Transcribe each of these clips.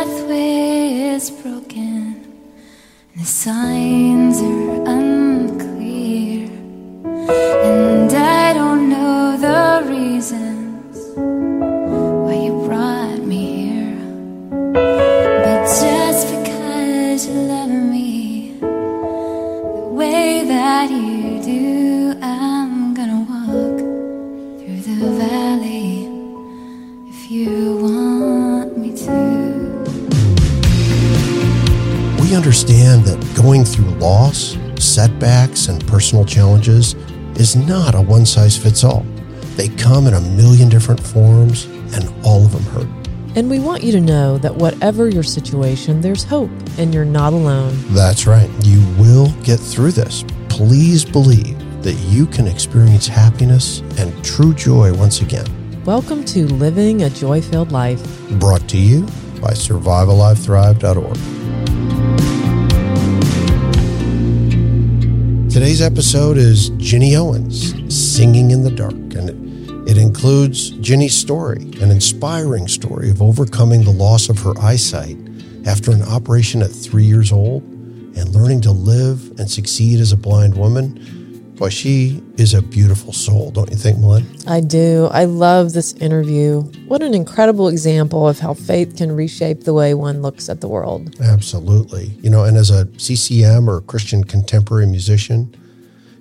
pathway is broken, and the signs are unclear, personal challenges is not a one size fits all. They come in a million different forms, and all of them hurt. And we want you to know that whatever your situation, there's hope and you're not alone. That's right. You will get through this. Please believe that you can experience happiness and true joy once again. Welcome to Living a Joy Filled Life. Brought to you by survivalivethrive.org. Today's episode is Ginny Owens, Singing in the Dark, and it, it includes Ginny's story, an inspiring story of overcoming the loss of her eyesight after an operation at three years old and learning to live and succeed as a blind woman. Boy, she is a beautiful soul, don't you think, Melinda? I do. I love this interview. What an incredible example of how faith can reshape the way one looks at the world. Absolutely. You know, and as a CCM or Christian contemporary musician,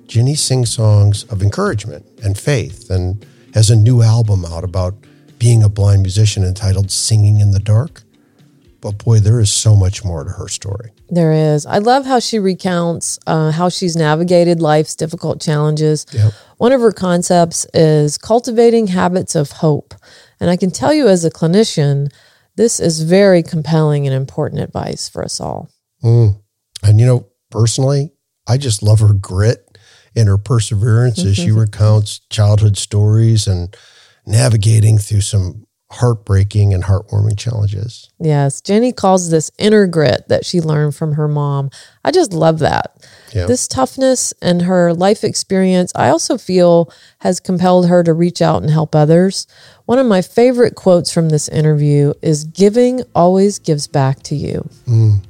Ginny sings songs of encouragement and faith and has a new album out about being a blind musician entitled Singing in the Dark. But boy, there is so much more to her story. There is. I love how she recounts uh, how she's navigated life's difficult challenges. Yep. One of her concepts is cultivating habits of hope. And I can tell you as a clinician, this is very compelling and important advice for us all. Mm. And you know, personally, I just love her grit and her perseverance as she recounts childhood stories and navigating through some heartbreaking and heartwarming challenges. Yes, Ginny calls this inner grit that she learned from her mom. I just love that. Yeah. This toughness and her life experience, I also feel has compelled her to reach out and help others. One of my favorite quotes from this interview is Giving always gives back to you. Mm.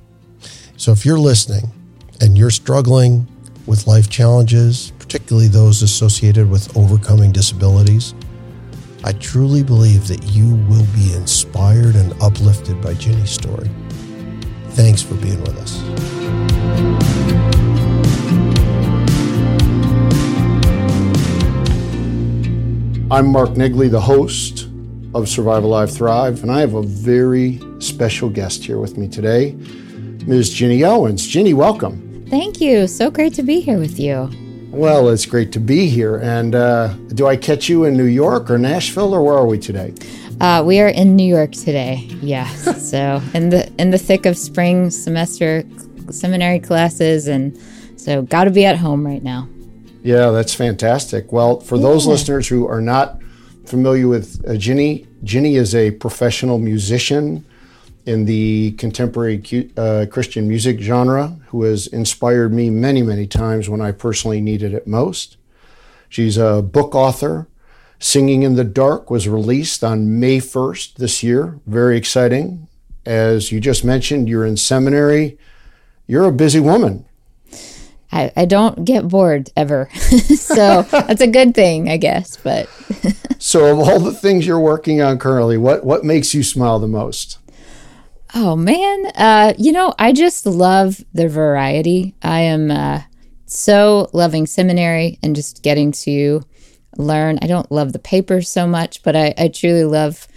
So if you're listening and you're struggling with life challenges, particularly those associated with overcoming disabilities, I truly believe that you will be inspired and uplifted by Ginny's story. Thanks for being with us. I'm Mark Nigley, the host of Survive Alive Thrive, and I have a very special guest here with me today, Ms. Ginny Owens. Ginny, welcome. Thank you. So great to be here with you. Well, it's great to be here. And uh, do I catch you in New York or Nashville, or where are we today? Uh, we are in New York today. Yes. so in the in the thick of spring semester seminary classes, and so got to be at home right now. Yeah, that's fantastic. Well, for those listeners who are not familiar with uh, Ginny, Ginny is a professional musician in the contemporary uh, Christian music genre who has inspired me many, many times when I personally needed it most. She's a book author. Singing in the Dark was released on May 1st this year. Very exciting. As you just mentioned, you're in seminary. You're a busy woman. I, I don't get bored ever, so that's a good thing, I guess. But So, of all the things you're working on currently, what, what makes you smile the most? Oh man, uh, you know, I just love the variety. I am uh, so loving seminary and just getting to learn. I don't love the papers so much, but I, I truly love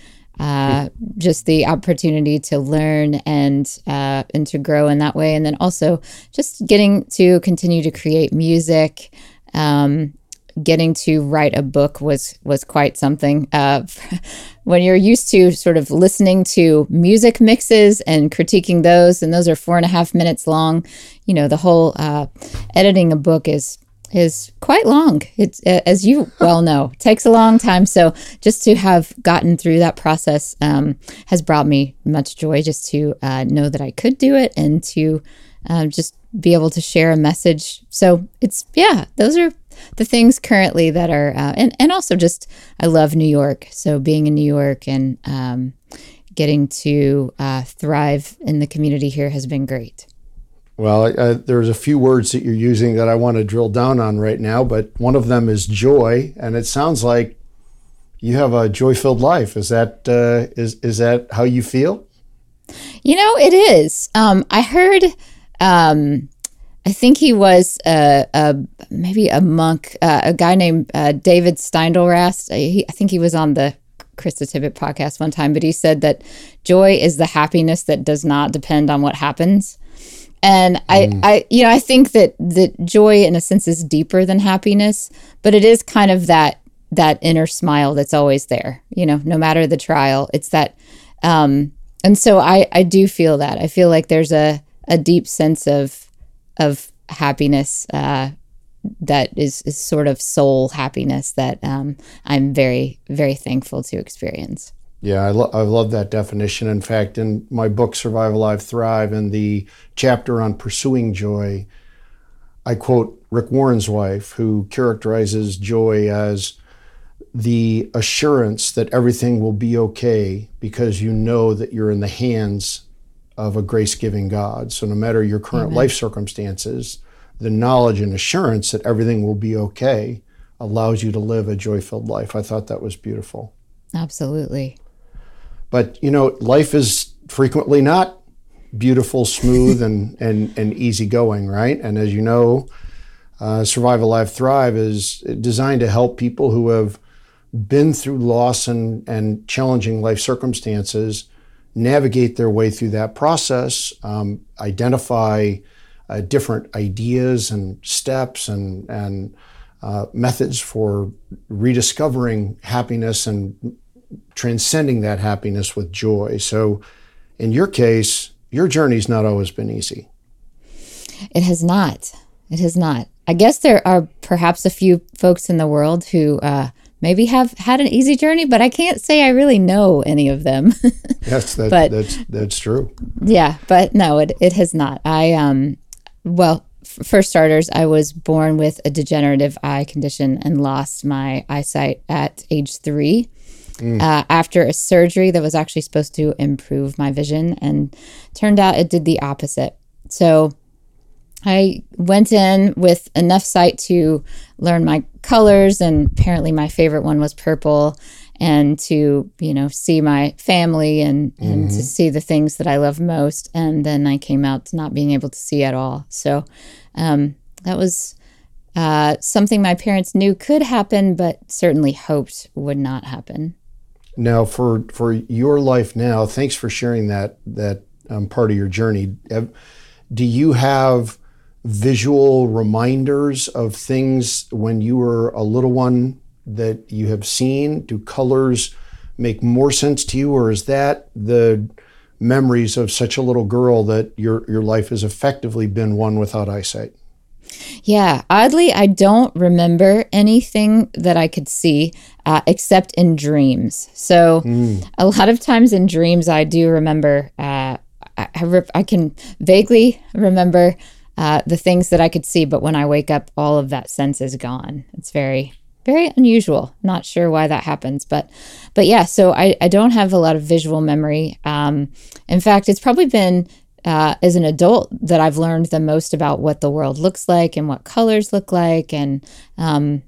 uh, just the opportunity to learn and uh, and to grow in that way. And then also just getting to continue to create music. Um, getting to write a book was was quite something. Uh, when you're used to sort of listening to music mixes and critiquing those, and those are four and a half minutes long, you know, the whole uh, editing a book is is quite long. It's as you well know, takes a long time. So just to have gotten through that process um, has brought me much joy. Just to uh, know that I could do it and to uh, just be able to share a message. So it's yeah, those are the things currently that are uh, and and also just I love New York. So being in New York and um, getting to uh, thrive in the community here has been great. Well, uh, there's a few words that you're using that I want to drill down on right now, but one of them is joy, and it sounds like you have a joy-filled life. Is that uh, is is that how you feel? You know, it is. Um, I heard. Um, I think he was a, a maybe a monk, uh, a guy named uh, David Steindl-Rast. He, I think he was on the Krista Tippett podcast one time, but he said that joy is the happiness that does not depend on what happens. And I, mm. I, you know, I think that that joy, in a sense, is deeper than happiness, but it is kind of that that inner smile that's always there. You know, no matter the trial, it's that. Um, and so I, I do feel that. I feel like there's a a deep sense of of happiness uh, that is is sort of soul happiness that um, I'm very very thankful to experience. Yeah, I, lo- I love that definition. In fact, in my book, Survive Alive Thrive, in the chapter on pursuing joy, I quote Rick Warren's wife, who characterizes joy as the assurance that everything will be okay because you know that you're in the hands of a grace giving God. So, no matter your current Amen. life circumstances, the knowledge and assurance that everything will be okay allows you to live a joy filled life. I thought that was beautiful. Absolutely. But you know, life is frequently not beautiful, smooth, and and and easygoing, right? And as you know, uh, Survive Alive Thrive is designed to help people who have been through loss and and challenging life circumstances navigate their way through that process, um, identify uh, different ideas and steps and and uh, methods for rediscovering happiness and transcending that happiness with joy. So, in your case, your journey's not always been easy. It has not. It has not. I guess there are perhaps a few folks in the world who uh, maybe have had an easy journey, but I can't say I really know any of them. yes, that, but, that's that's true. Yeah, but no, it it has not. I um, well, f- for starters, I was born with a degenerative eye condition and lost my eyesight at age three mm. uh, after a surgery that was actually supposed to improve my vision, and turned out it did the opposite. So I went in with enough sight to learn my colors, and apparently my favorite one was purple, and to you know see my family and and mm-hmm. to see the things that I love most. And then I came out to not being able to see at all. So um, that was uh, something my parents knew could happen, but certainly hoped would not happen. Now, for for your life now, thanks for sharing that that um, part of your journey. Do you have visual reminders of things when you were a little one that you have seen? Do colors make more sense to you, or is that the memories of such a little girl that your your life has effectively been one without eyesight? Yeah, oddly, I don't remember anything that I could see uh, except in dreams. So, mm. a lot of times in dreams, I do remember, uh, I, I, re- I, can vaguely remember uh, the things that I could see, but when I wake up, all of that sense is gone. It's very, very unusual. Not sure why that happens, but, but yeah. So I, I don't have a lot of visual memory. Um, in fact, it's probably been uh, as an adult that I've learned the most about what the world looks like and what colors look like, and um,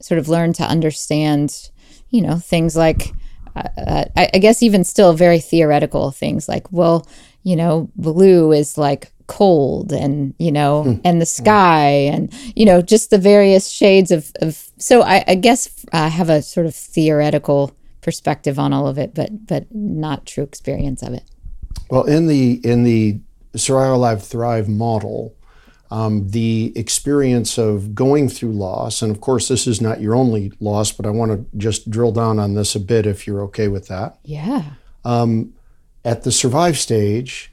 sort of learned to understand, you know, things like, uh, uh, I, I, guess even still very theoretical things like, well, you know, blue is like cold and you know hmm. and the sky and you know just the various shades of, of so I, I guess I have a sort of theoretical perspective on all of it but but not true experience of it well, in the in the Survive Alive Thrive model, um, the experience of going through loss, and of course, this is not your only loss, but I want to just drill down on this a bit if you're okay with that. Yeah. Um, at the survive stage,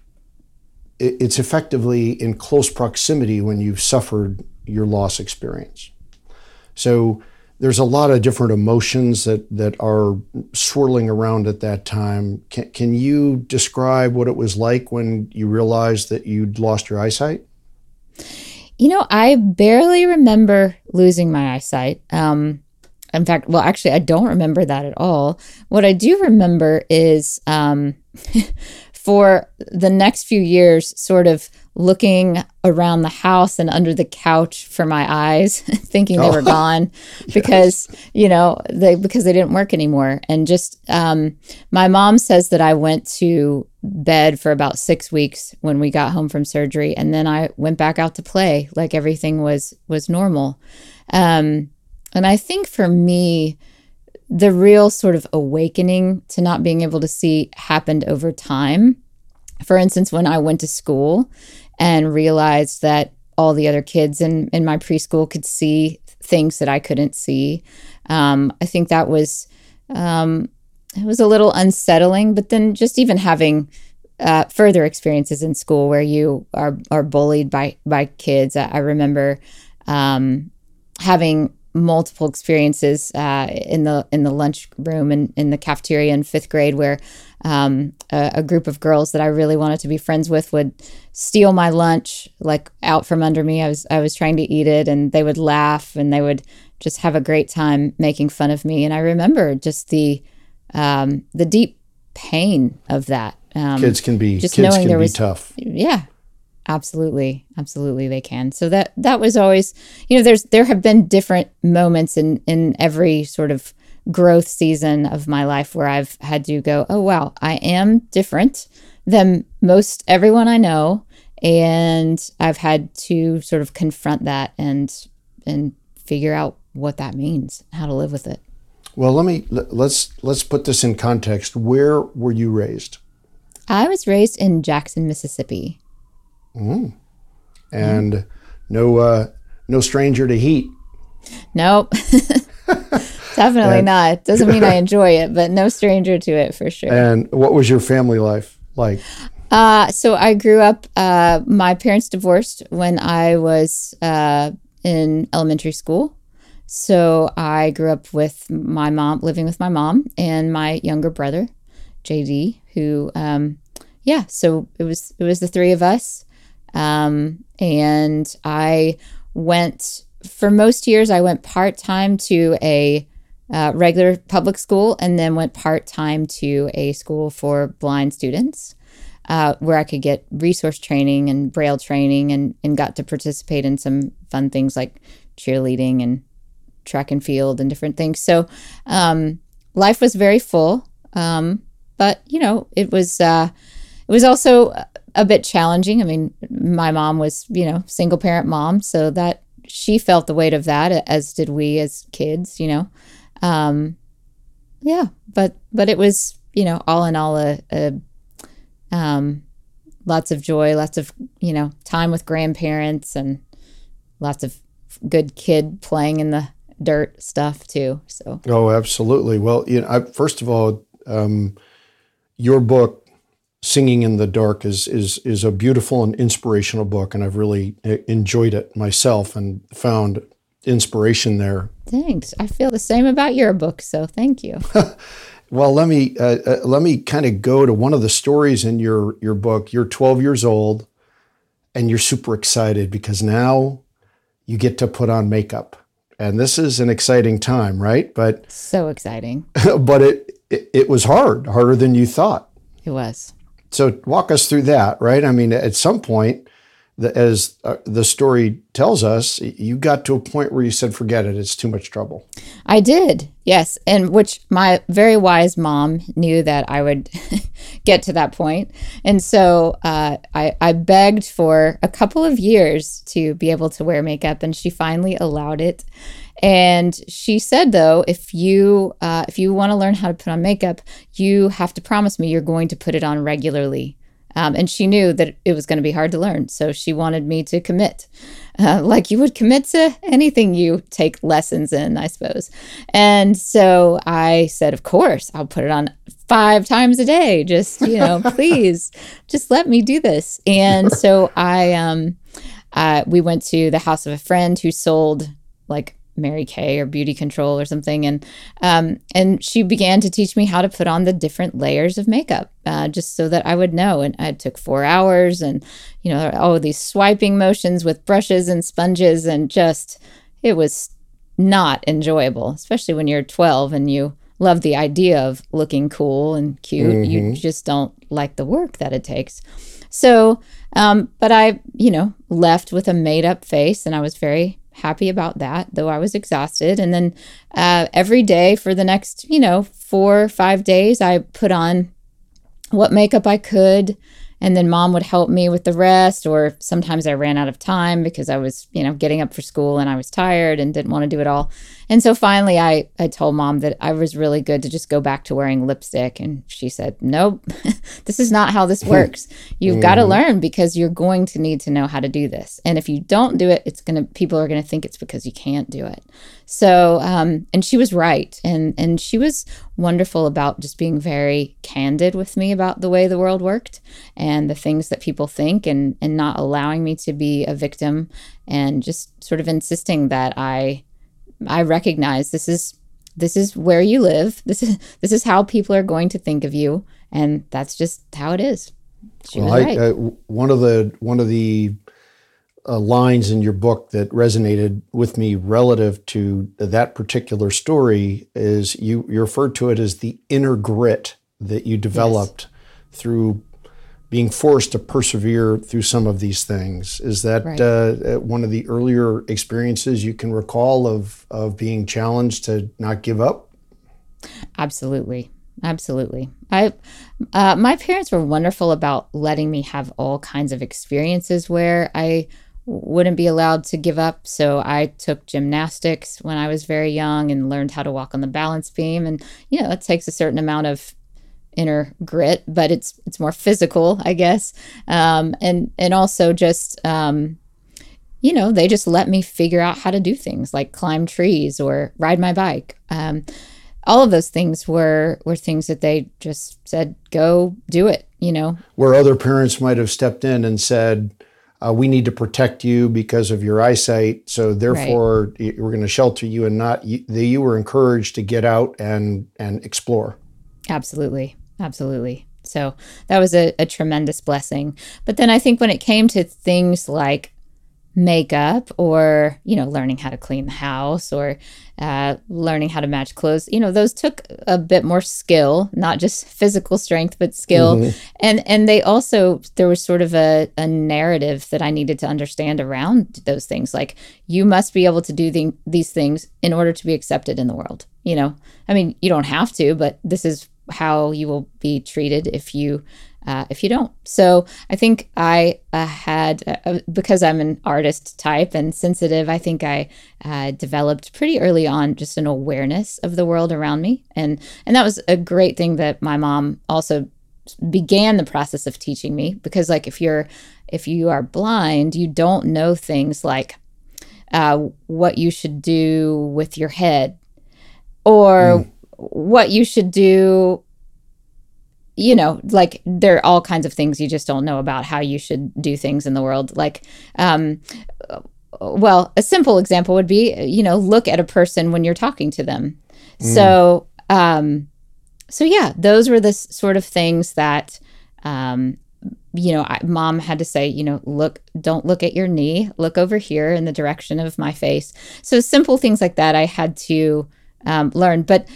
it's effectively in close proximity when you've suffered your loss experience. So there's a lot of different emotions that that are swirling around at that time. Can, can you describe what it was like when you realized that you'd lost your eyesight? You know, I barely remember losing my eyesight. Um, in fact, well, actually, I don't remember that at all. What I do remember is um, for the next few years, sort of looking around the house and under the couch for my eyes, thinking they were Oh. gone because, you know, they because they didn't work anymore. And just um, my mom says that I went to bed for about six weeks when we got home from surgery, and then I went back out to play like everything was was normal. Um, and I think for me, the real sort of awakening to not being able to see happened over time. For instance, when I went to school and realized that all the other kids in, in my preschool could see things that I couldn't see, um, I think that was um, it was a little unsettling. But then just even having uh, further experiences in school where you are are bullied by by kids, I, I remember um, having multiple experiences uh, in the in the lunchroom and in the cafeteria in fifth grade where um, a, a group of girls that I really wanted to be friends with would steal my lunch like out from under me. I was I was trying to eat it and they would laugh and they would just have a great time making fun of me. And I remember just the um, the deep pain of that. Um, Kids can be just kids knowing can there be was- tough. yeah absolutely absolutely they can so that that was always you know there's there have been different moments in in every sort of growth season of my life where i've had to go oh wow i am different than most everyone i know and i've had to sort of confront that and and figure out what that means how to live with it Well, let me let- let's let's put this in context. Where were you raised? i was raised in jackson mississippi And no uh, no stranger to heat. Nope. Definitely not. Doesn't mean I enjoy it, but no stranger to it for sure. And what was your family life like? Uh, so I grew up, uh, my parents divorced when I was uh, in elementary school. So I grew up with my mom, living with my mom and my younger brother, JD, who, um, yeah, so it was, it was the three of us. Um, and I went for most years, I went part time to a uh, regular public school and then went part time to a school for blind students uh, where I could get resource training and braille training and, and got to participate in some fun things like cheerleading and track and field and different things. So um, life was very full, um, but you know it was uh, it was also a bit challenging. I mean, my mom was you know single parent mom, so that she felt the weight of that as did we as kids. You know, um, yeah, but but it was you know all in all a, a um, lots of joy, lots of you know time with grandparents, and lots of good kid playing in the dirt stuff too. So Oh, absolutely. Well, you know, I, first of all, um, your book, "Singing in the Dark," is is is a beautiful and inspirational book, and I've really uh, enjoyed it myself and found inspiration there. thanks. I feel the same about your book. So thank you. Well, let me uh, uh, let me kind of go to one of the stories in your your book. You're 12 years old, and you're super excited because now you get to put on makeup, and this is an exciting time, right? But so exciting. but it, it it was hard, harder than you thought. It was. So walk us through that, right? I mean, at some point, the, as uh, the story tells us, you got to a point where you said, "Forget it; it's too much trouble." I did, yes, and which my very wise mom knew that I would get to that point, and so uh, I, I begged for a couple of years to be able to wear makeup, and she finally allowed it. And she said, though, if you uh, if you want to learn how to put on makeup, you have to promise me you're going to put it on regularly. Um, and she knew that it was going to be hard to learn, so she wanted me to commit, uh, like you would commit to anything you take lessons in, I suppose. And so I said, of course, I'll put it on five times a day. Just you know, please, just let me do this. And so I, um, uh, we went to the house of a friend who sold like Mary Kay or BeautiControl or something, and um, and she began to teach me how to put on the different layers of makeup, uh, just so that I would know. And it took four hours, and you know, oh, these swiping motions with brushes and sponges, and just it was not enjoyable, especially when you're 12 and you love the idea of looking cool and cute. You just don't like the work that it takes. So, um, but I, you know, left with a made up face and I was very happy about that, though I was exhausted. And then uh, every day for the next, you know, four or five days, I put on what makeup I could. And then mom would help me with the rest, or sometimes I ran out of time because I was, you know, getting up for school and I was tired and didn't want to do it all. And so finally, I, I told mom that I was really good to just go back to wearing lipstick. And she said, Nope, this is not how this works. You've got to mm-hmm. learn because you're going to need to know how to do this. And if you don't do it, it's going to, people are going to think it's because you can't do it. So, um, and she was right. And, and she was wonderful about just being very candid with me about the way the world worked and the things that people think and, and not allowing me to be a victim and just sort of insisting that I, I recognize this is this is where you live. This is this is how people are going to think of you, and that's just how it is. She Well, was I, right. uh, one of the one of the uh, lines in your book that resonated with me relative to that particular story is you you referred to it as the inner grit that you developed through being forced to persevere through some of these things. Is that Right. uh, uh, one of the earlier experiences you can recall of of being challenged to not give up? Absolutely. Absolutely. I uh, my parents were wonderful about letting me have all kinds of experiences where I wouldn't be allowed to give up. So I took gymnastics when I was very young and learned how to walk on the balance beam and you know, it takes a certain amount of inner grit, but it's it's more physical, I guess. Um, and and also just um, you know, they just let me figure out how to do things like climb trees or ride my bike. Um, all of those things were were things that they just said, "Go do it." You know, where other parents might have stepped in and said, uh, "We need to protect you because of your eyesight, so therefore y- we're going to shelter you," and not you, that you were encouraged to get out and and explore. absolutely, absolutely. So that was a, a tremendous blessing. But then I think when it came to things like makeup or you know learning how to clean the house or uh, learning how to match clothes. You know those took a bit more skill not just physical strength but skill. And and they also there was sort of a, a narrative that i needed to understand around those things. Like you must be able to do the, these things in order to be accepted in the world you know? I mean you don't have to but this is how you will be treated if you uh, if you don't. So I think I uh, had, uh, because I'm an artist type and sensitive, I think I uh, developed pretty early on just an awareness of the world around me, and and that was a great thing that my mom also began the process of teaching me because like if you're if you are blind, you don't know things like uh, what you should do with your head or what you should do you know, like there are all kinds of things you just don't know about how you should do things in the world. Like, um, well, a simple example would be, you know, look at a person when you're talking to them. So, um, so yeah, those were the s- sort of things that, um, you know, I, mom had to say, you know, look, don't look at your knee, look over here in the direction of my face. So simple things like that I had to um, learn. But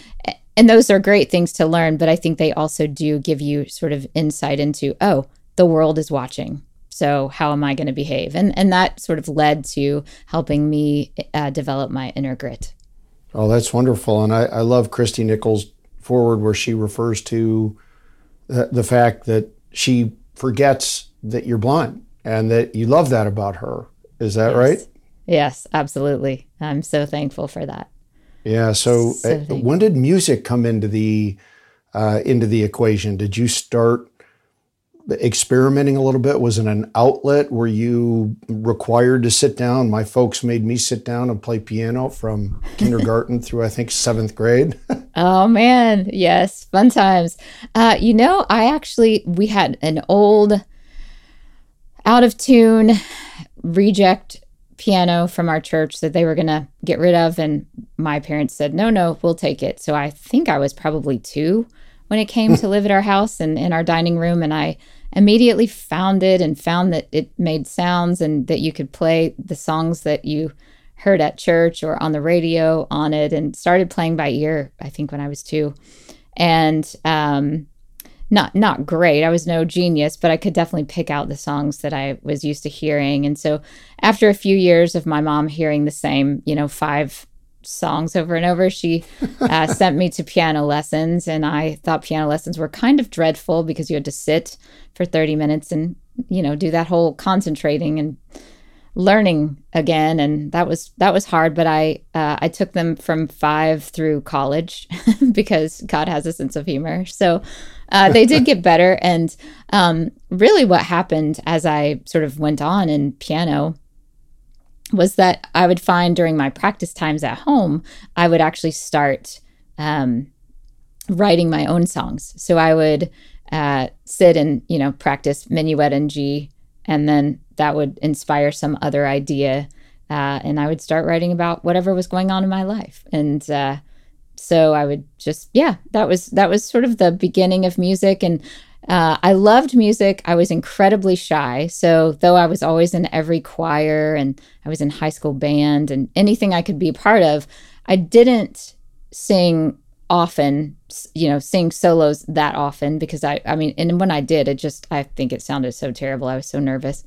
and those are great things to learn, but I think they also do give you sort of insight into, oh, the world is watching. So how am I going to behave? And and that sort of led to helping me uh, develop my inner grit. Oh, that's wonderful, and I, I love Christy Nockels' forward where she refers to the, the fact that she forgets that you're blind and that you love that about her. Is that right? Yes, absolutely. I'm so thankful for that. Yeah. So, uh, when did music come into the uh, into the equation? Did you start experimenting a little bit? Was it an outlet? Were you required to sit down? My folks made me sit down and play piano from kindergarten through I think seventh grade. Oh man, yes, fun times. Uh, you know, I actually we had an old, out of tune, reject piano from our church that they were gonna get rid of, and my parents said, "No, no, we'll take it." So I think I was probably two when it came to live at our house and in our dining room, and I immediately found it and found that it made sounds and that you could play the songs that you heard at church or on the radio on it and started playing by ear, I think when I was two. And um, not not great. I was no genius, but I could definitely pick out the songs that I was used to hearing. And so after a few years of my mom hearing the same, you know, five songs over and over, she uh, sent me to piano lessons. And I thought piano lessons were kind of dreadful because you had to sit for 30 minutes and, you know, do that whole concentrating and learning again and that was that was hard but i uh, i took them from five through college because god has a sense of humor so uh, they did get better and um, really what happened as i sort of went on in piano was that i would find during my practice times at home i would actually start um, writing my own songs so i would uh, sit and you know practice minuet and g and then that would inspire some other idea. Uh, and I would start writing about whatever was going on in my life. And uh, so I would just, yeah, that was that was sort of the beginning of music. And uh, I loved music. I was incredibly shy. So though I was always in every choir and I was in high school band and anything I could be a part of, I didn't sing often you know sing solos that often because i i mean and when i did it just i think it sounded so terrible i was so nervous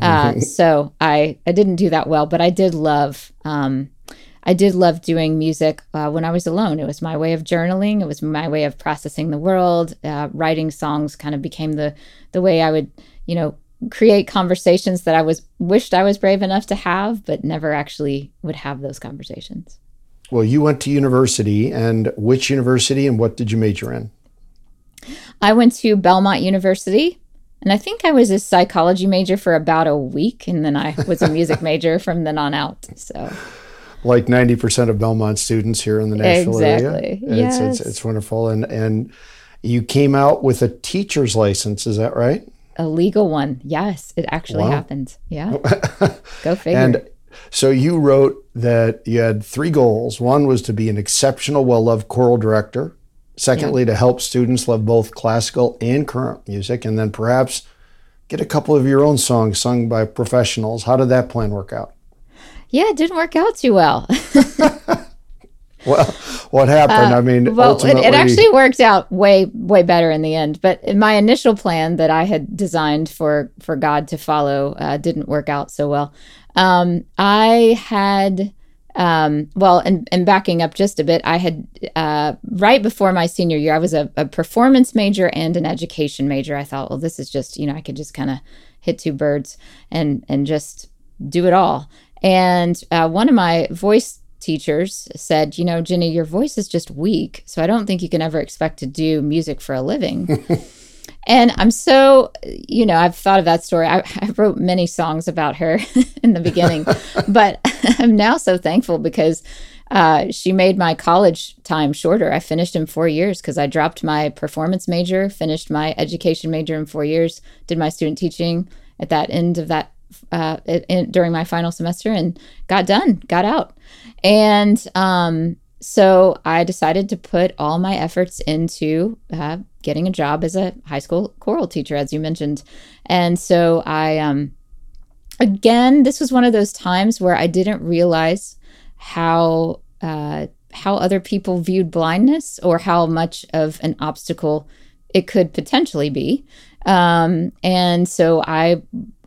uh, so I I didn't do that well, but I did love um, I did love doing music uh, when I was alone. It was my way of journaling. It was my way of processing the world. Uh, writing songs kind of became the the way I would you know create conversations that I was wished I was brave enough to have, but never actually would have those conversations. Well, you went to university, and which university, and what did you major in? I went to Belmont University and I think I was a psychology major for about a week, and then I was a music major from then on out. So, like ninety percent of Belmont students here in the Nashville exactly. area, yes. it's, it's, it's wonderful. And and you came out with a teacher's license, is that right? A legal one, yes. It actually wow. happened. Yeah, go figure. And so you wrote that you had three goals. One was to be an exceptional, well-loved choral director. Secondly, yeah. to help students love both classical and current music, and then perhaps get a couple of your own songs sung by professionals. How did that plan work out? Yeah, it didn't work out too well. well, what happened? Uh, I mean, well, ultimately... it, it, actually worked out way, way better in the end. But my initial plan that I had designed for for God to follow uh, didn't work out so well. Um, I had um, well, and, and backing up just a bit, I had uh, right before my senior year, I was a, a, performance major and an education major. I thought, well, this is just, you know, I could just kind of hit two birds and and just do it all. And uh, one of my voice teachers said, you know, Ginny, your voice is just weak, so I don't think you can ever expect to do music for a living. And I'm so, you know, I've thought of that story. I, I wrote many songs about her in the beginning, but I'm now so thankful because uh, she made my college time shorter. I finished in four years because I dropped my performance major, finished my education major in four years, did my student teaching at that end of that uh, in, during my final semester, and got done, got out. And um, so I decided to put all my efforts into uh, getting a job as a high school choral teacher, as you mentioned. And so I, um, again, this was one of those times where I didn't realize how uh, how other people viewed blindness or how much of an obstacle it could potentially be. Um, and so I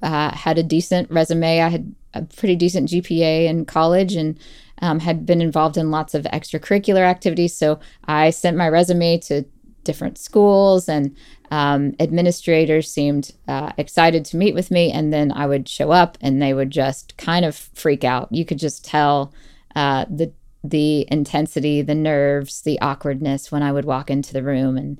uh, had a decent resume. I had a pretty decent GPA in college and um, had been involved in lots of extracurricular activities. So I sent my resume to different schools and um, administrators seemed uh, excited to meet with me and then i would show up and they would just kind of freak out you could just tell uh, the the intensity the nerves the awkwardness when i would walk into the room and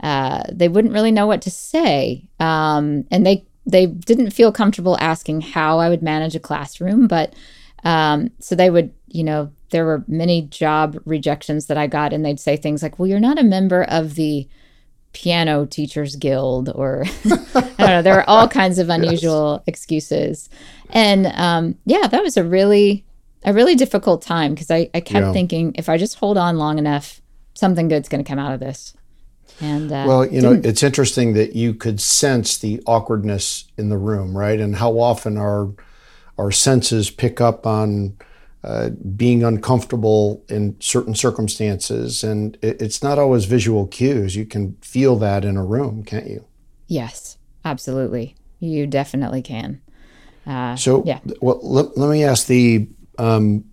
uh, they wouldn't really know what to say um, and they they didn't feel comfortable asking how i would manage a classroom but um, so they would you know there were many job rejections that I got, and they'd say things like, "Well, you're not a member of the piano teachers guild," or I don't know. There were all kinds of unusual yes. excuses, and um, yeah, that was a really a really difficult time because I, I kept yeah. thinking if I just hold on long enough, something good's going to come out of this. And uh, well, you know, it's interesting that you could sense the awkwardness in the room, right? And how often our our senses pick up on uh, being uncomfortable in certain circumstances. And it, it's not always visual cues. You can feel that in a room, can't you? Yes, absolutely. You definitely can. Uh, So, yeah. well, let, let me ask the, um,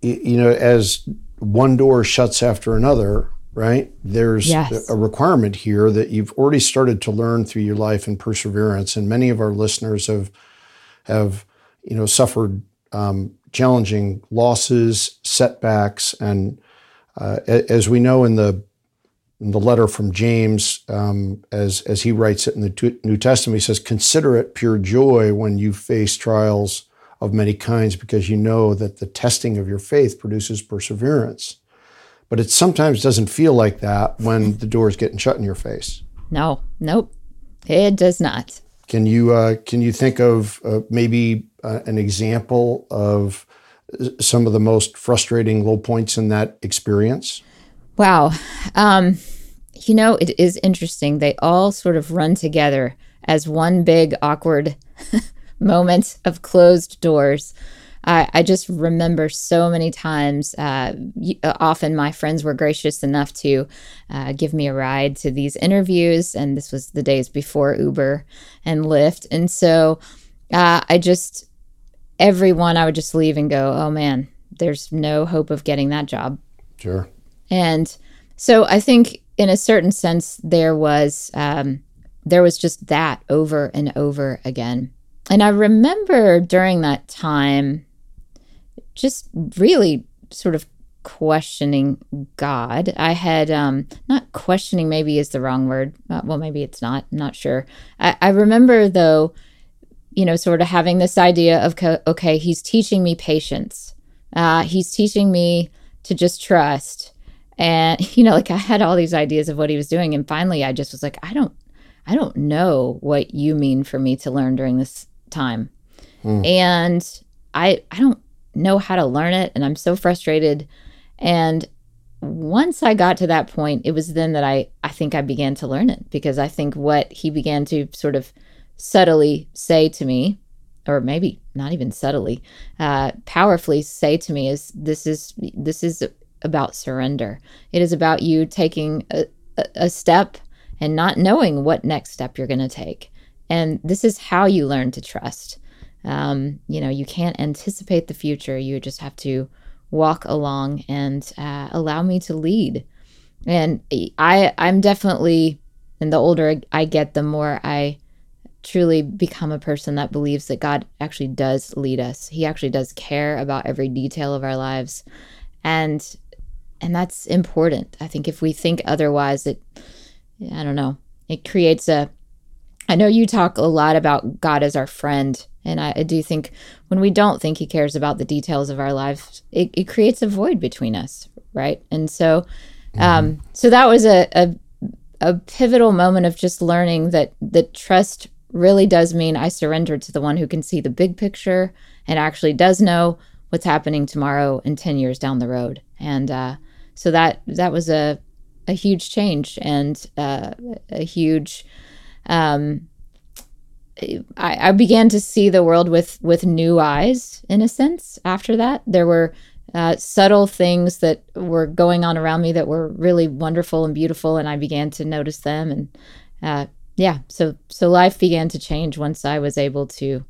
you know, as one door shuts after another, right? There's Yes. a requirement here that you've already started to learn through your life and perseverance. And many of our listeners have, have, you know, suffered um, challenging losses, setbacks, and uh, as we know in the in the letter from James, um, as as he writes it in the New Testament, he says, "Consider it pure joy when you face trials of many kinds, because you know that the testing of your faith produces perseverance." But it sometimes doesn't feel like that when the door is getting shut in your face. No, nope. It does not. Can you uh, can you think of uh, maybe uh, an example of some of the most frustrating low points in that experience? Wow. Um, you know, it is interesting. They all sort of run together as one big awkward moment of closed doors. I, I just remember so many times. Uh, often, my friends were gracious enough to uh, give me a ride to these interviews, and this was the days before Uber and Lyft. And so, uh, I just everyone I would just leave and go, "Oh man, there's no hope of getting that job." Sure. And so I think, in a certain sense, there was um, there was just that over and over again. And I remember during that time, just really sort of questioning God. I had um, not questioning, maybe is the wrong word. Uh, well, maybe it's not. I'm not sure. I, I remember though, you know, sort of having this idea of okay, He's teaching me patience. Uh, he's teaching me to just trust and you know like i had all these ideas of what he was doing and finally i just was like i don't i don't know what you mean for me to learn during this time and i i don't know how to learn it and i'm so frustrated. And once i got to that point it was then that i i think i began to learn it because i think what he began to sort of subtly say to me or maybe not even subtly uh, powerfully say to me is this is this is about surrender. It is about you taking a, a- step and not knowing what next step you're going to take. And this is how you learn to trust um, you know you can't anticipate the future you just have to walk along and uh, allow me to lead and i i'm definitely and the older i get the more i truly become a person that believes that God actually does lead us. He actually does care about every detail of our lives. And and that's important. I think if we think otherwise it I don't know. It creates a I know you talk a lot about God as our friend and I, I do think when we don't think he cares about the details of our lives, it, it creates a void between us, right? And so um so that was a, a a pivotal moment of just learning that that trust really does mean I surrender to the one who can see the big picture and actually does know what's happening tomorrow and 10 years down the road. And uh, so that that was a a huge change and uh, a huge um, I, I began to see the world with with new eyes in a sense after that there were uh, subtle things that were going on around me that were really wonderful and beautiful and i began to notice them and uh, yeah so so life began to change once i was able to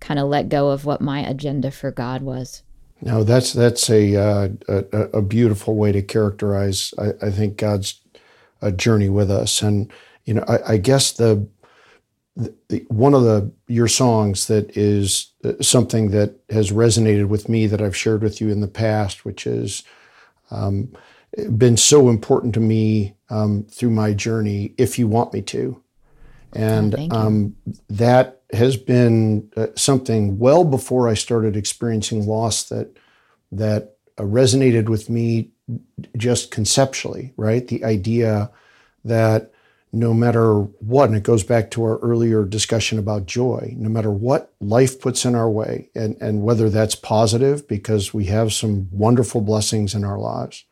kind of let go of what my agenda for god was No, that's that's a uh, a, a beautiful way to characterize. I, I think God's uh, journey with us, and you know, I, I guess the, the, the one of the your songs that is uh, something that has resonated with me that I've shared with you in the past, which has um, been so important to me um, through my journey. If you want me to, and you. um, that has been uh, something well before I started experiencing loss that that uh, resonated with me just conceptually, right? The idea that no matter what, and it goes back to our earlier discussion about joy, no matter what life puts in our way, and, and whether that's positive because we have some wonderful blessings in our lives,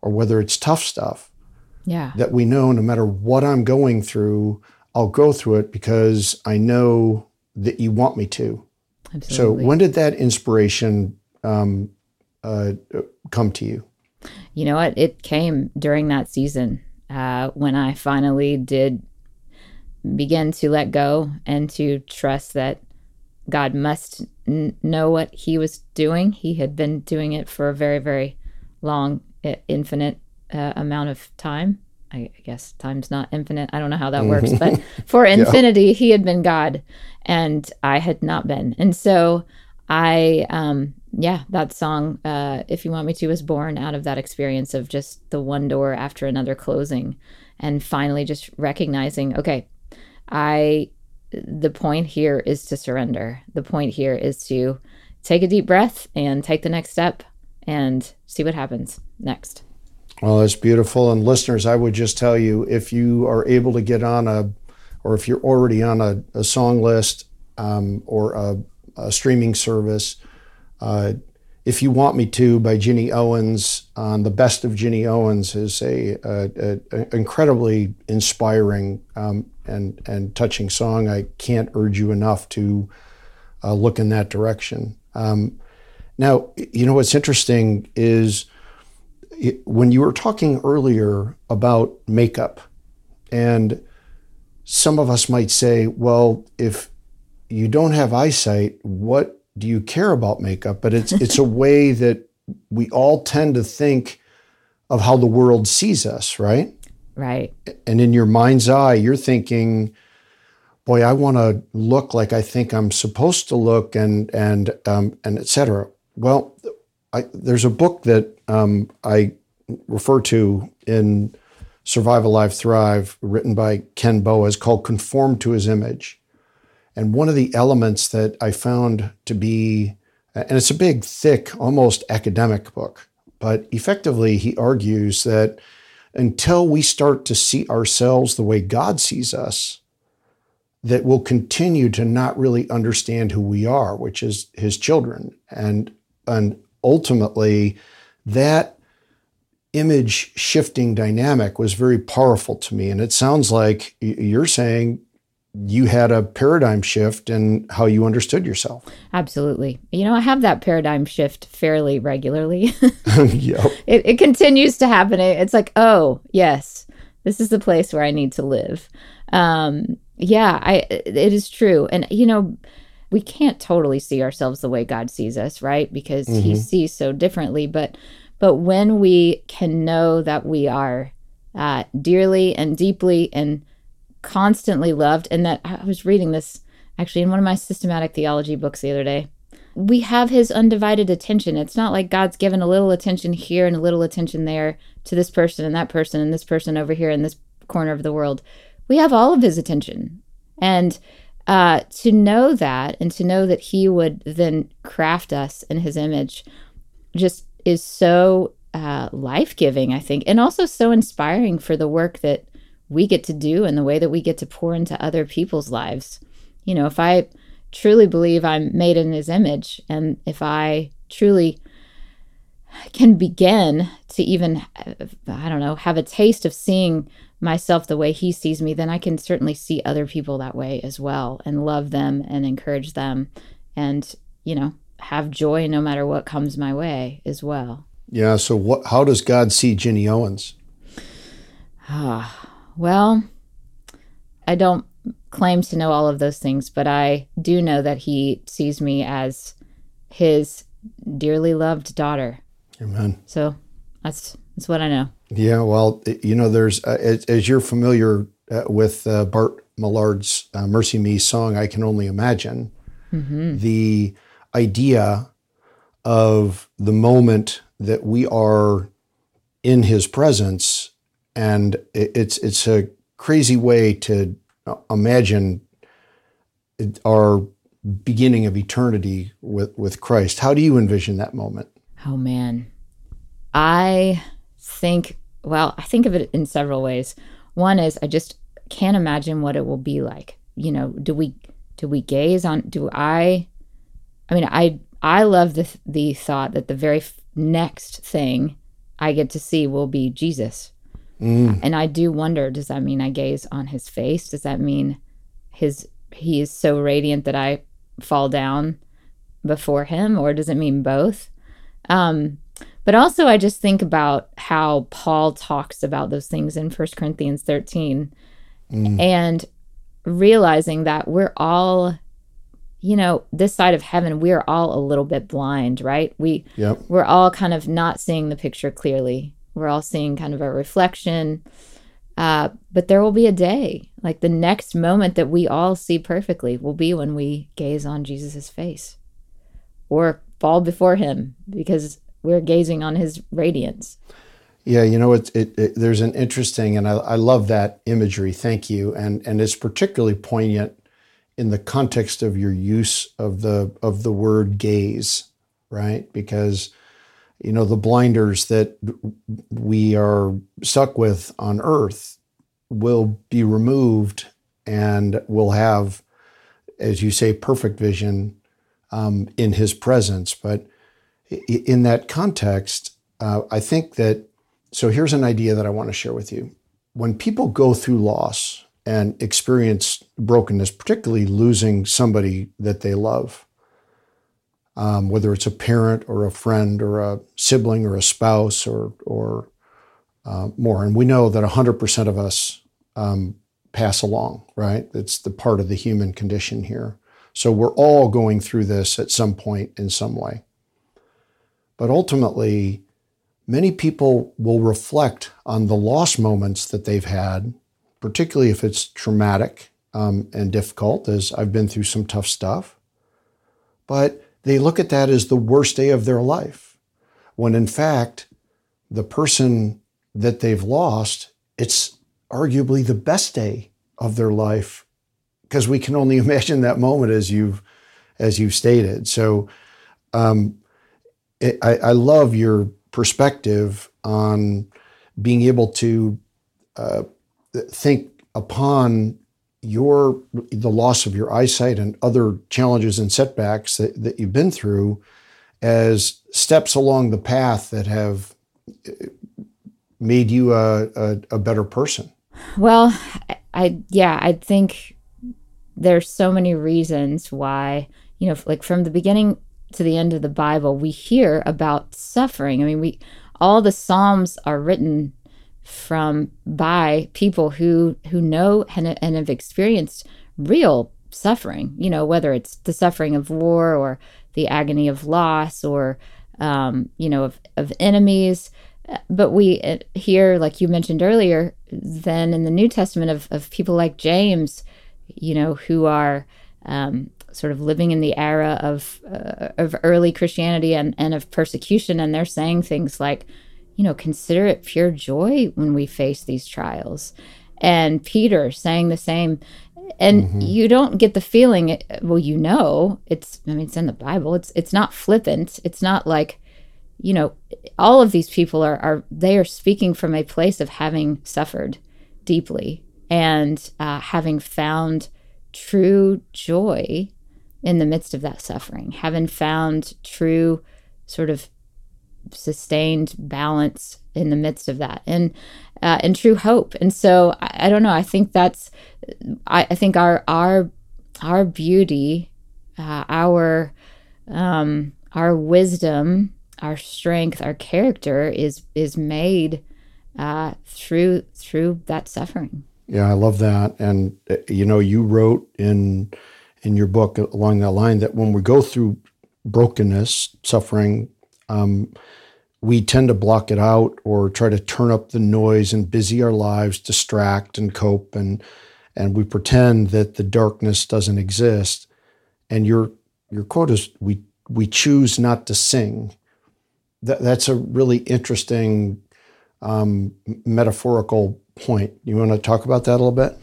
or whether it's tough stuff, yeah that we know no matter what I'm going through, I'll go through it because I know that you want me to. Absolutely. So when did that inspiration um, uh, come to you? You know what? It came during that season uh, when I finally did begin to let go and to trust that God must n- know what He was doing. He had been doing it for a very, very long, infinite uh, amount of time. I guess time's not infinite. I don't know how that works, but for infinity, yeah. He had been God, and I had not been. And so I, um, yeah, that song, uh, If You Want Me to, was born out of that experience of just the one door after another closing and finally just recognizing, okay, I, the point here is to surrender. The point here is to take a deep breath and take the next step and see what happens next. Well, that's beautiful. And listeners, I would just tell you if you are able to get on a, or if you're already on a, a song list um, or a uh, streaming service. Uh, if You Want Me To by Ginny Owens on the Best of Ginny Owens is a, a, a incredibly inspiring um, and, and touching song. I can't urge you enough to uh, look in that direction. Um, now, you know what's interesting is it, when you were talking earlier about makeup, and some of us might say, well, if you don't have eyesight, what do you care about makeup? But it's it's a way that we all tend to think of how the world sees us, right? Right. And in your mind's eye, you're thinking, boy, I want to look like I think I'm supposed to look, and and um, and etc. Well, I, there's a book that um, I refer to in Survive Alive Thrive, written by Ken Boas, called "Conform to His Image." And one of the elements that I found to be, and it's a big, thick, almost academic book, but effectively he argues that until we start to see ourselves the way God sees us, that we'll continue to not really understand who we are, which is his children. And, and ultimately, that image shifting dynamic was very powerful to me. And it sounds like you're saying you had a paradigm shift in how you understood yourself. Absolutely. You know, I have that paradigm shift fairly regularly. yep. It, it continues to happen. It's like, oh, yes, this is the place where I need to live. Um, yeah, I it is true. And you know, we can't totally see ourselves the way God sees us, right? Because mm-hmm. he sees so differently, but but when we can know that we are uh, dearly and deeply and constantly loved, and that I was reading this actually in one of my systematic theology books the other day. We have his undivided attention. It's not like God's given a little attention here and a little attention there to this person and that person and this person over here in this corner of the world. We have all of his attention. And uh, to know that and to know that he would then craft us in his image just is so uh, life giving, I think, and also so inspiring for the work that we get to do and the way that we get to pour into other people's lives. You know, if I truly believe I'm made in his image and if I truly can begin to even I don't know, have a taste of seeing myself the way he sees me, then I can certainly see other people that way as well and love them and encourage them and, you know, have joy no matter what comes my way as well. Yeah, so what how does God see Ginny Owens? Ah, well, I don't claim to know all of those things, but I do know that he sees me as his dearly loved daughter. Amen. So that's that's what I know. Yeah, well, you know, there's uh, as, as, you're familiar uh, with uh, Bart Millard's uh, "MercyMe" song, "I Can Only Imagine." Mm-hmm. The idea of the moment that we are in His presence and it's it's a crazy way to uh, imagine our beginning of eternity with with Christ. How do you envision that moment? Oh man. I think well, I think of it in several ways. One is I just can't imagine what it will be like. You know, do we do we gaze on do I I mean, I I love the the thought that the very next thing I get to see will be Jesus. Mm. And I do wonder does that mean I gaze on his face? Does that mean his he is so radiant that I fall down before him or does it mean both? Um, but also, I just think about how Paul talks about those things in 1 Corinthians 13 mm. and realizing that we're all, you know, this side of heaven, we're all a little bit blind, right? We, yep. We're all kind of not seeing the picture clearly. We're all seeing kind of a reflection. Uh, but there will be a day, like the next moment that we all see perfectly will be when we gaze on Jesus' face or fall before him because we're gazing on his radiance. Yeah, you know, it, it, it there's an interesting, and I, I love that imagery. Thank you, and and it's particularly poignant in the context of your use of the of the word gaze, right? Because you know the blinders that we are stuck with on Earth will be removed, and we'll have, as you say, perfect vision um, in His presence, but in that context, uh, I think that so here's an idea that I want to share with you. When people go through loss and experience brokenness, particularly losing somebody that they love, um, whether it's a parent or a friend or a sibling or a spouse or or uh, more, and we know that 100% of us um, pass along, right? It's the part of the human condition here. So we're all going through this at some point in some way. But ultimately, many people will reflect on the loss moments that they've had, particularly if it's traumatic um, and difficult, as I've been through some tough stuff. But they look at that as the worst day of their life, when in fact, the person that they've lost, it's arguably the best day of their life because we can only imagine that moment as you've as you've stated. So um, it, I, I, love your perspective on being able to uh, think upon your the loss of your eyesight and other challenges and setbacks that, that you've been through as steps along the path that have uh, made you a, a, a better person well i yeah i think there's so many reasons why you know like from the beginning to the end of the Bible, we hear about suffering. I mean, we all the Psalms are written from by people who who know and, and have experienced real suffering. You know, whether it's the suffering of war or the agony of loss or um, you know of of enemies. But we uh, hear, like you mentioned earlier, then in the New Testament of of people like James, you know, who are um, sort of living in the era of uh, of early Christianity and, and of persecution, and they're saying things like, you know, consider it pure joy when we face these trials, and Peter saying the same. And mm-hmm. you don't get the feeling, well, you know, it's I mean, it's in the Bible. It's it's not flippant. It's not like, you know, all of these people are are they are speaking from a place of having suffered deeply and uh, having found true joy in the midst of that suffering, having found true sort of sustained balance in the midst of that and uh, and true hope. And so I, I don't know i think that's I, I, think our our our beauty uh, our um our wisdom our strength our character is is made uh, through through that suffering. Yeah i love that. And uh, you know you wrote in in your book along that line that when we go through brokenness, suffering, um, we tend to block it out or try to turn up the noise and busy our lives, distract and cope, and and we pretend that the darkness doesn't exist. And your your quote is we we choose not to sing. That that's a really interesting um, metaphorical point. You want to talk about that a little bit?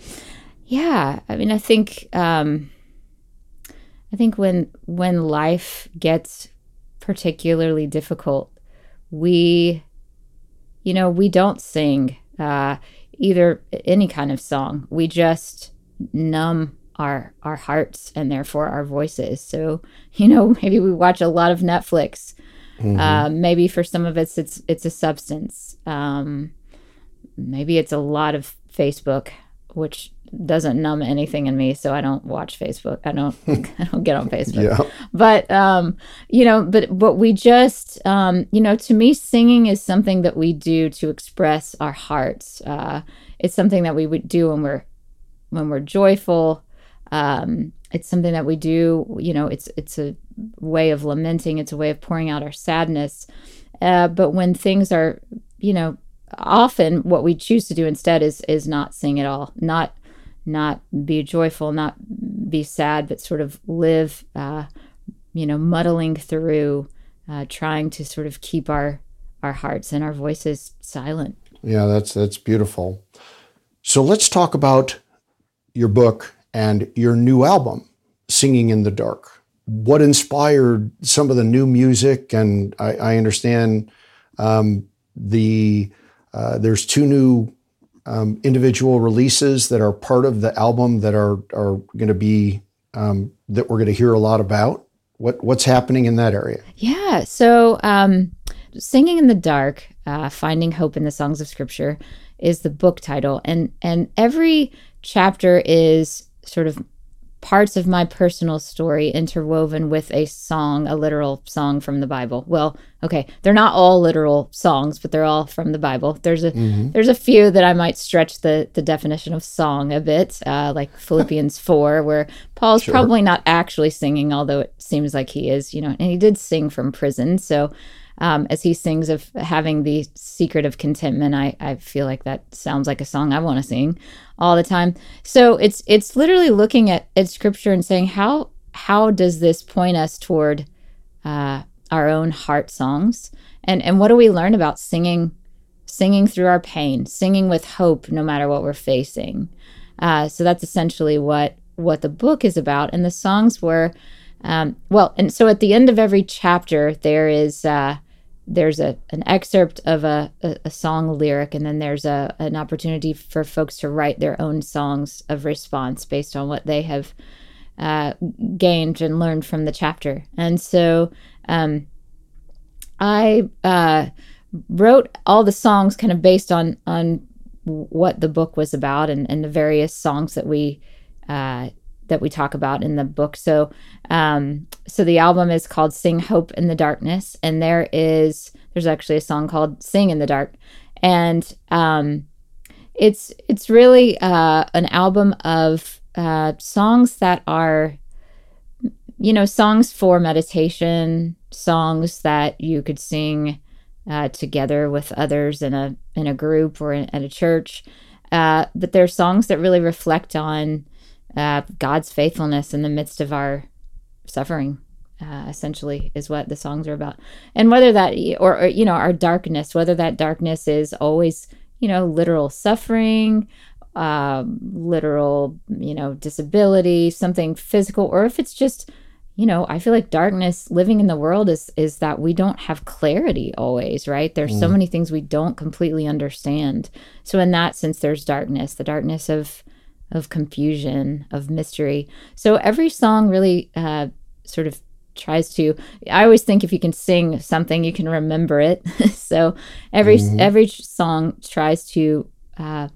Yeah, I mean, I think. Um I think when when life gets particularly difficult, we you know, we don't sing uh, either any kind of song. We just numb our our hearts and therefore our voices. So, you know, maybe we watch a lot of Netflix. Mm-hmm. Uh, maybe for some of us, it's it's a substance. Um, maybe it's a lot of Facebook, which doesn't numb anything in me, so I don't watch Facebook. I don't I don't get on Facebook. Yeah. But um, you know, but but we just um, you know, to me, singing is something that we do to express our hearts. Uh, it's something that we would do when we're when we're joyful. Um, it's something that we do. You know, it's it's a way of lamenting. It's a way of pouring out our sadness. Uh, but when things are, you know, often what we choose to do instead is is not sing at all, not not be joyful, not be sad, but sort of live, uh, you know, muddling through, uh, trying to sort of keep our our hearts and our voices silent. Yeah, that's that's beautiful. So let's talk about your book and your new album, Singing in the Dark. What inspired some of the new music? And I, I understand um, the uh, there's two new um, individual releases that are part of the album that are are going to be um, that we're going to hear a lot about. What what's happening in that area? Yeah. So, um, singing in the dark, uh, finding hope in the songs of Scripture, is the book title, and and every chapter is sort of parts of my personal story interwoven with a song, a literal song from the Bible. Well, okay, they're not all literal songs, but they're all from the Bible. There's a mm-hmm. there's a few that I might stretch the the definition of song a bit, uh, like Philippians four, where Paul's sure. probably not actually singing, although it seems like he is. You know, and he did sing from prison, so. Um, as he sings of having the secret of contentment, I, I feel like that sounds like a song I want to sing all the time. So it's it's literally looking at, at scripture and saying how how does this point us toward uh, our own heart songs and and what do we learn about singing singing through our pain, singing with hope no matter what we're facing. Uh, so that's essentially what what the book is about. And the songs were um, well, and so at the end of every chapter there is uh, there's a an excerpt of a, a, a, song lyric and then there's a an opportunity for folks to write their own songs of response based on what they have uh, gained and learned from the chapter. And so um, i uh, wrote all the songs kind of based on on what the book was about and, and the various songs that we uh, that we talk about in the book. So, um, so the album is called "Sing Hope in the Darkness," and there is there's actually a song called "Sing in the Dark," and um, it's it's really uh, an album of uh, songs that are, you know, songs for meditation, songs that you could sing uh, together with others in a in a group or in, at a church. Uh, but they're songs that really reflect on uh, God's faithfulness in the midst of our suffering. Uh, essentially, is what the songs are about, and whether that or, or you know our darkness, whether that darkness is always you know literal suffering, uh, literal you know disability, something physical, or if it's just you know i feel like darkness living in the world is is that we don't have clarity always right there's mm. so many things we don't completely understand so in that sense there's darkness the darkness of of confusion, of mystery. So every song really uh, sort of tries to i always think if you can sing something you can remember it so every mm-hmm. every song tries to uh,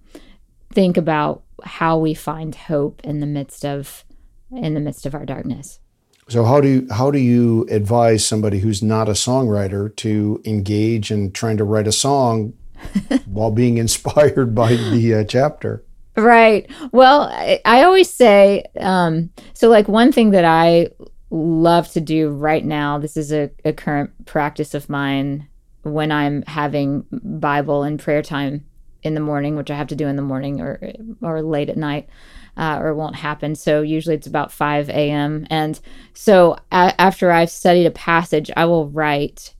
think about how we find hope in the midst of in the midst of our darkness so how do you how do you advise somebody who's not a songwriter to engage in trying to write a song while being inspired by the uh, chapter Right. Well, I, I always say um, so, like, one thing that I love to do right now, this is a, a current practice of mine when I'm having Bible and prayer time in the morning, which I have to do in the morning or or late at night, uh, or it won't happen. So usually it's about five a.m. And so a- after I've studied a passage, I will write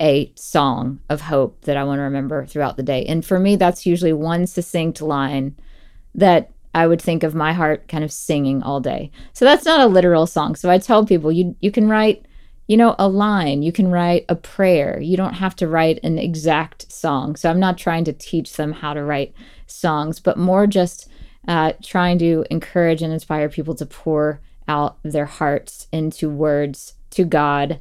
a song of hope that I want to remember throughout the day. And for me, that's usually one succinct line that I would think of my heart kind of singing all day. So that's not a literal song. So I tell people you you can write, you know, a line, you can write a prayer. You don't have to write an exact song. So I'm not trying to teach them how to write songs, but more just uh, trying to encourage and inspire people to pour out their hearts into words to God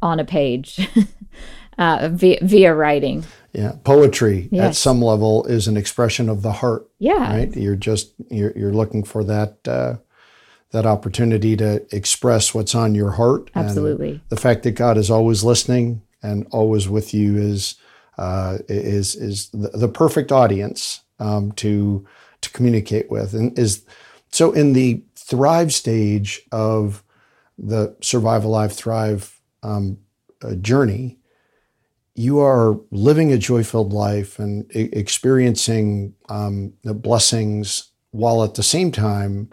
on a page. uh, via, via writing. Yeah, poetry at some level is an expression of the heart. Yeah. right. You're just you're you're looking for that uh, that opportunity to express what's on your heart. and Absolutely. the fact that God is always listening and always with you is uh, is is the, the perfect audience um, to to communicate with, and is so in the thrive stage of the survive alive thrive um, uh, journey you are living a joy filled life and experiencing um, the blessings while at the same time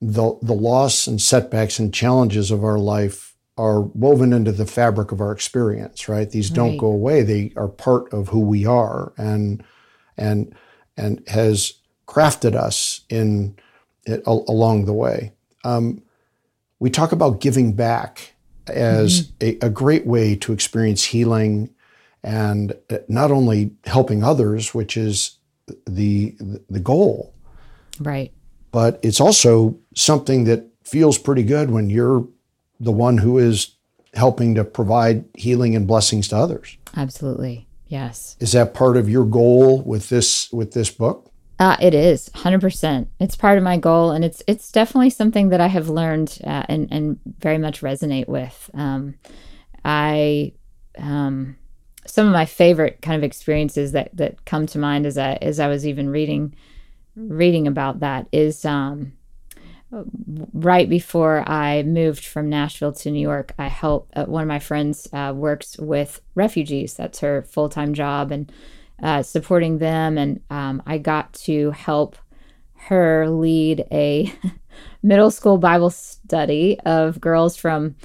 the, the loss and setbacks and challenges of our life are woven into the fabric of our experience right? These don't go away. They are part of who we are and and and has crafted us in it, al- along the way. Um, we talk about giving back as a, a great way to experience healing and uh, not only helping others, which is the the goal, Right. but it's also something that feels pretty good when you're the one who is helping to provide healing and blessings to others. Absolutely. Yes. Is that part of your goal with this with this book? Uh, it is 100%. It's part of my goal, and it's it's definitely something that I have learned uh, and and very much resonate with. Um, I um, some of my favorite kind of experiences that that come to mind as I as I was even reading reading about that is um, right before I moved from Nashville to New York. I helped uh, one of my friends uh, works with refugees. That's her full time job, and uh, supporting them. And um, I got to help her lead a middle school Bible study of girls from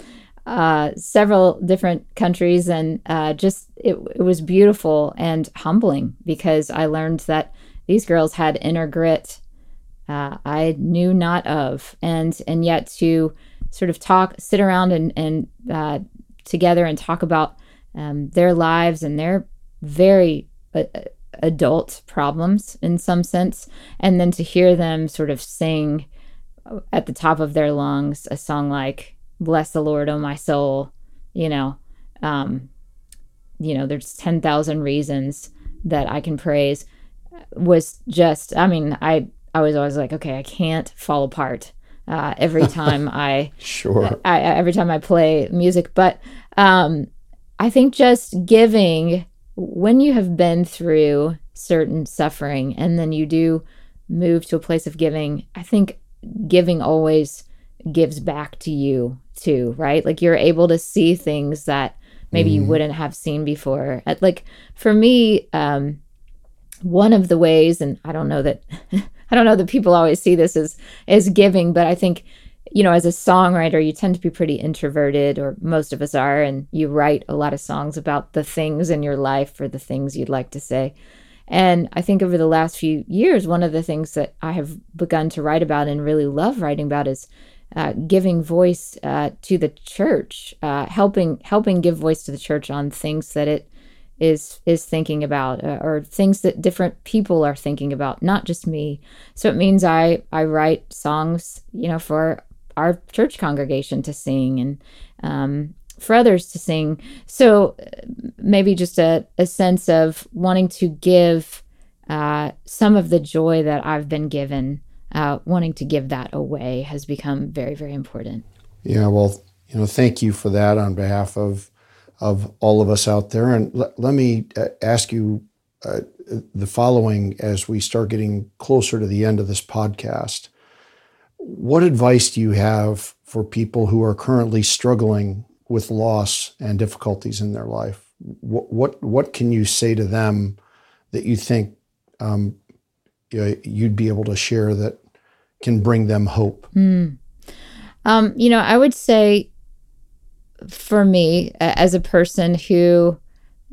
uh, several different countries. And uh, just it, it was beautiful and humbling because I learned that these girls had inner grit uh, I knew not of, and and yet to sort of talk, sit around and and uh, together and talk about um, their lives and their very uh, adult problems in some sense, and then to hear them sort of sing at the top of their lungs a song like "Bless the Lord, O my soul," you know, um, you know, there's ten thousand reasons that I can praise was just i mean i i was always like okay i can't fall apart uh, every time i Sure. I, I- every time I play music. But um, I think just giving when you have been through certain suffering and then you do move to a place of giving, I think giving always gives back to you too, right? Like you're able to see things that maybe you wouldn't have seen before. Like for me, um, one of the ways, and I don't know that I don't know that people always see this as as giving, but I think you know, as a songwriter, you tend to be pretty introverted, or most of us are, and you write a lot of songs about the things in your life or the things you'd like to say. And I think over the last few years, one of the things that I have begun to write about and really love writing about is uh, giving voice uh, to the church, uh, helping helping give voice to the church on things that it is is thinking about uh, or things that different people are thinking about not just me. So it means i i write songs you know for our church congregation to sing and um, for others to sing. So uh, maybe just a, a sense of wanting to give uh, some of the joy that i've been given uh, wanting to give that away has become very very important Yeah, well, you know, thank you for that on behalf of of all of us out there. And let, let me uh, ask you uh, the following as we start getting closer to the end of this podcast. What advice do you have for people who are currently struggling with loss and difficulties in their life? What what, what can you say to them that you think um, you you'd be able to share that can bring them hope? Um, you know, I would say for me, as a person who,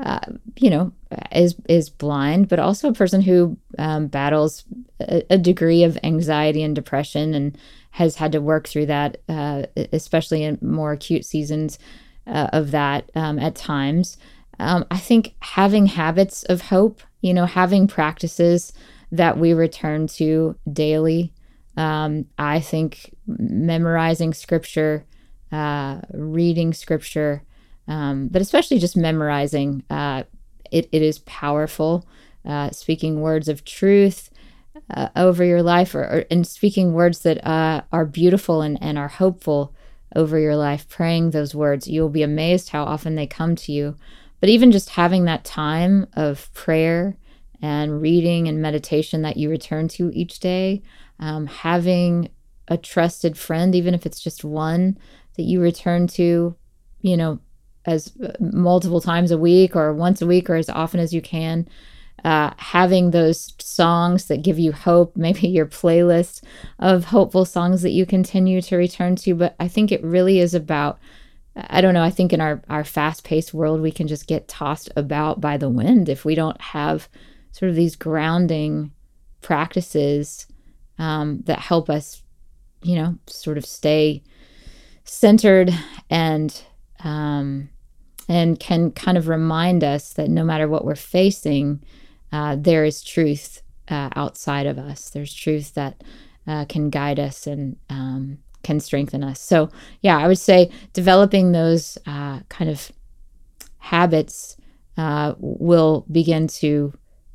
uh, you know, is is blind, but also a person who um, battles a, a degree of anxiety and depression, and has had to work through that, uh, especially in more acute seasons uh, of that um, at times. Um, I think having habits of hope, you know, having practices that we return to daily. Um, I think memorizing scripture, uh, reading scripture, um, but especially just memorizing. Uh, it, it is powerful. Uh, speaking words of truth uh, over your life, or, or, and speaking words that uh, are beautiful and, and are hopeful over your life. Praying those words, you'll be amazed how often they come to you. But even just having that time of prayer and reading and meditation that you return to each day, um, having a trusted friend, even if it's just one that you return to, you know, as uh, multiple times a week or once a week or as often as you can. Uh, having those songs that give you hope, maybe your playlist of hopeful songs that you continue to return to. But I think it really is about, I don't know, I think in our, our fast paced world, we can just get tossed about by the wind if we don't have sort of these grounding practices um, that help us, you know, sort of stay centered and um, and can kind of remind us that no matter what we're facing, uh, there is truth uh, outside of us. There's truth that uh, can guide us and um, can strengthen us. So, yeah, I would say developing those uh, kind of habits uh, will begin to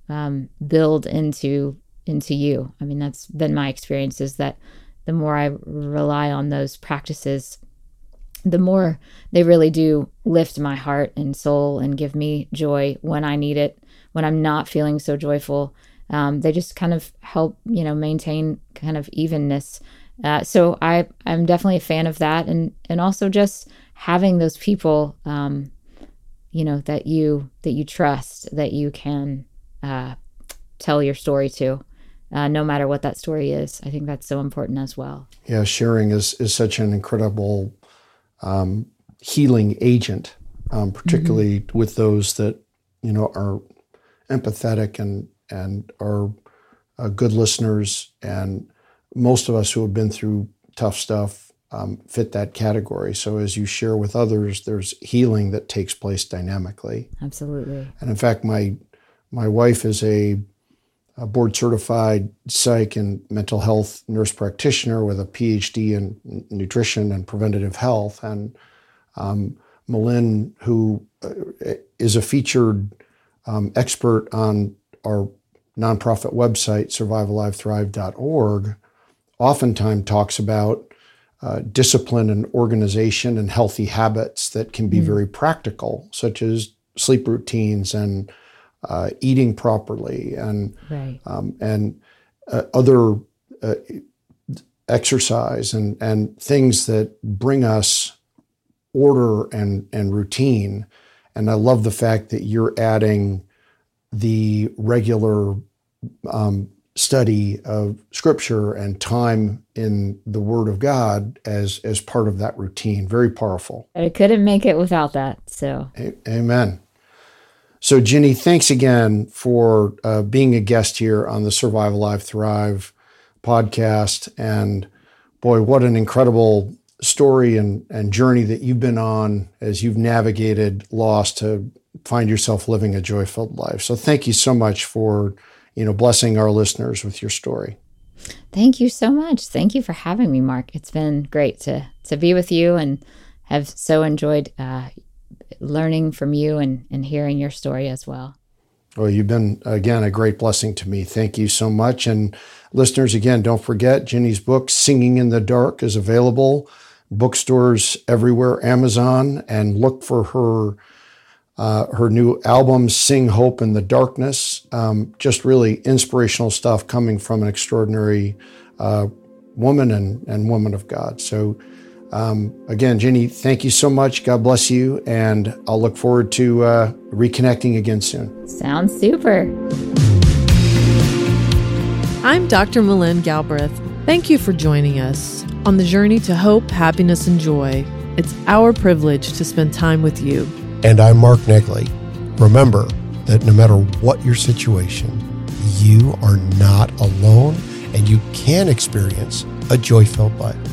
um, build into into you. I mean, that's been my experience. Is that the more I rely on those practices, the more they really do lift my heart and soul and give me joy when I need it, when I'm not feeling so joyful. Um, they just kind of help, you know, maintain kind of evenness. Uh, so I, I'm definitely a fan of that, and and also just having those people, um, you know, that you that you trust, that you can uh, tell your story to, uh, no matter what that story is. I think that's so important as well. Yeah, sharing is is such an incredible um, healing agent, um, particularly mm-hmm. with those that you know are empathetic and and are uh, good listeners. And most of us who have been through tough stuff um, fit that category. So as you share with others, there's healing that takes place dynamically. Absolutely. And in fact, my my wife is a a board certified psych and mental health nurse practitioner with a PhD in nutrition and preventative health. And um, Malin, who uh, a featured um, expert on our nonprofit website, survivalivethrive.org, oftentimes talks about uh, discipline and organization and healthy habits that can be mm. very practical, such as sleep routines and uh, eating properly and right. um, and uh, other uh, exercise and and things that bring us order and and routine. And I love the fact that you're adding the regular um, study of Scripture and time in the Word of God as as part of that routine. Very powerful. I couldn't make it without that. So, a- amen. So, Ginny, thanks again for uh, being a guest here on the Survive Alive Thrive podcast. And boy, what an incredible story and, and journey that you've been on as you've navigated loss to find yourself living a joy filled life. So, thank you so much for you know blessing our listeners with your story. Thank you so much. Thank you for having me, Mark. It's been great to to be with you and have so enjoyed uh, learning from you and, and hearing your story as well. Well, you've been, again, a great blessing to me. Thank you so much. And listeners, again, don't forget Ginny's book, Singing in the Dark, is available bookstores everywhere, Amazon, and look for her. Uh, her new album, Sing Hope in the Darkness. Um, just really inspirational stuff coming from an extraordinary uh, woman and, and woman of God. So um, again, Ginny, thank you so much. God bless you. And I'll look forward to uh, reconnecting again soon. Sounds super. I'm Dr. Malin Galbraith. Thank you for joining us on the journey to hope, happiness, and joy. It's our privilege to spend time with you. And I'm Mark Negley. Remember that no matter what your situation, you are not alone and you can experience a joy filled life.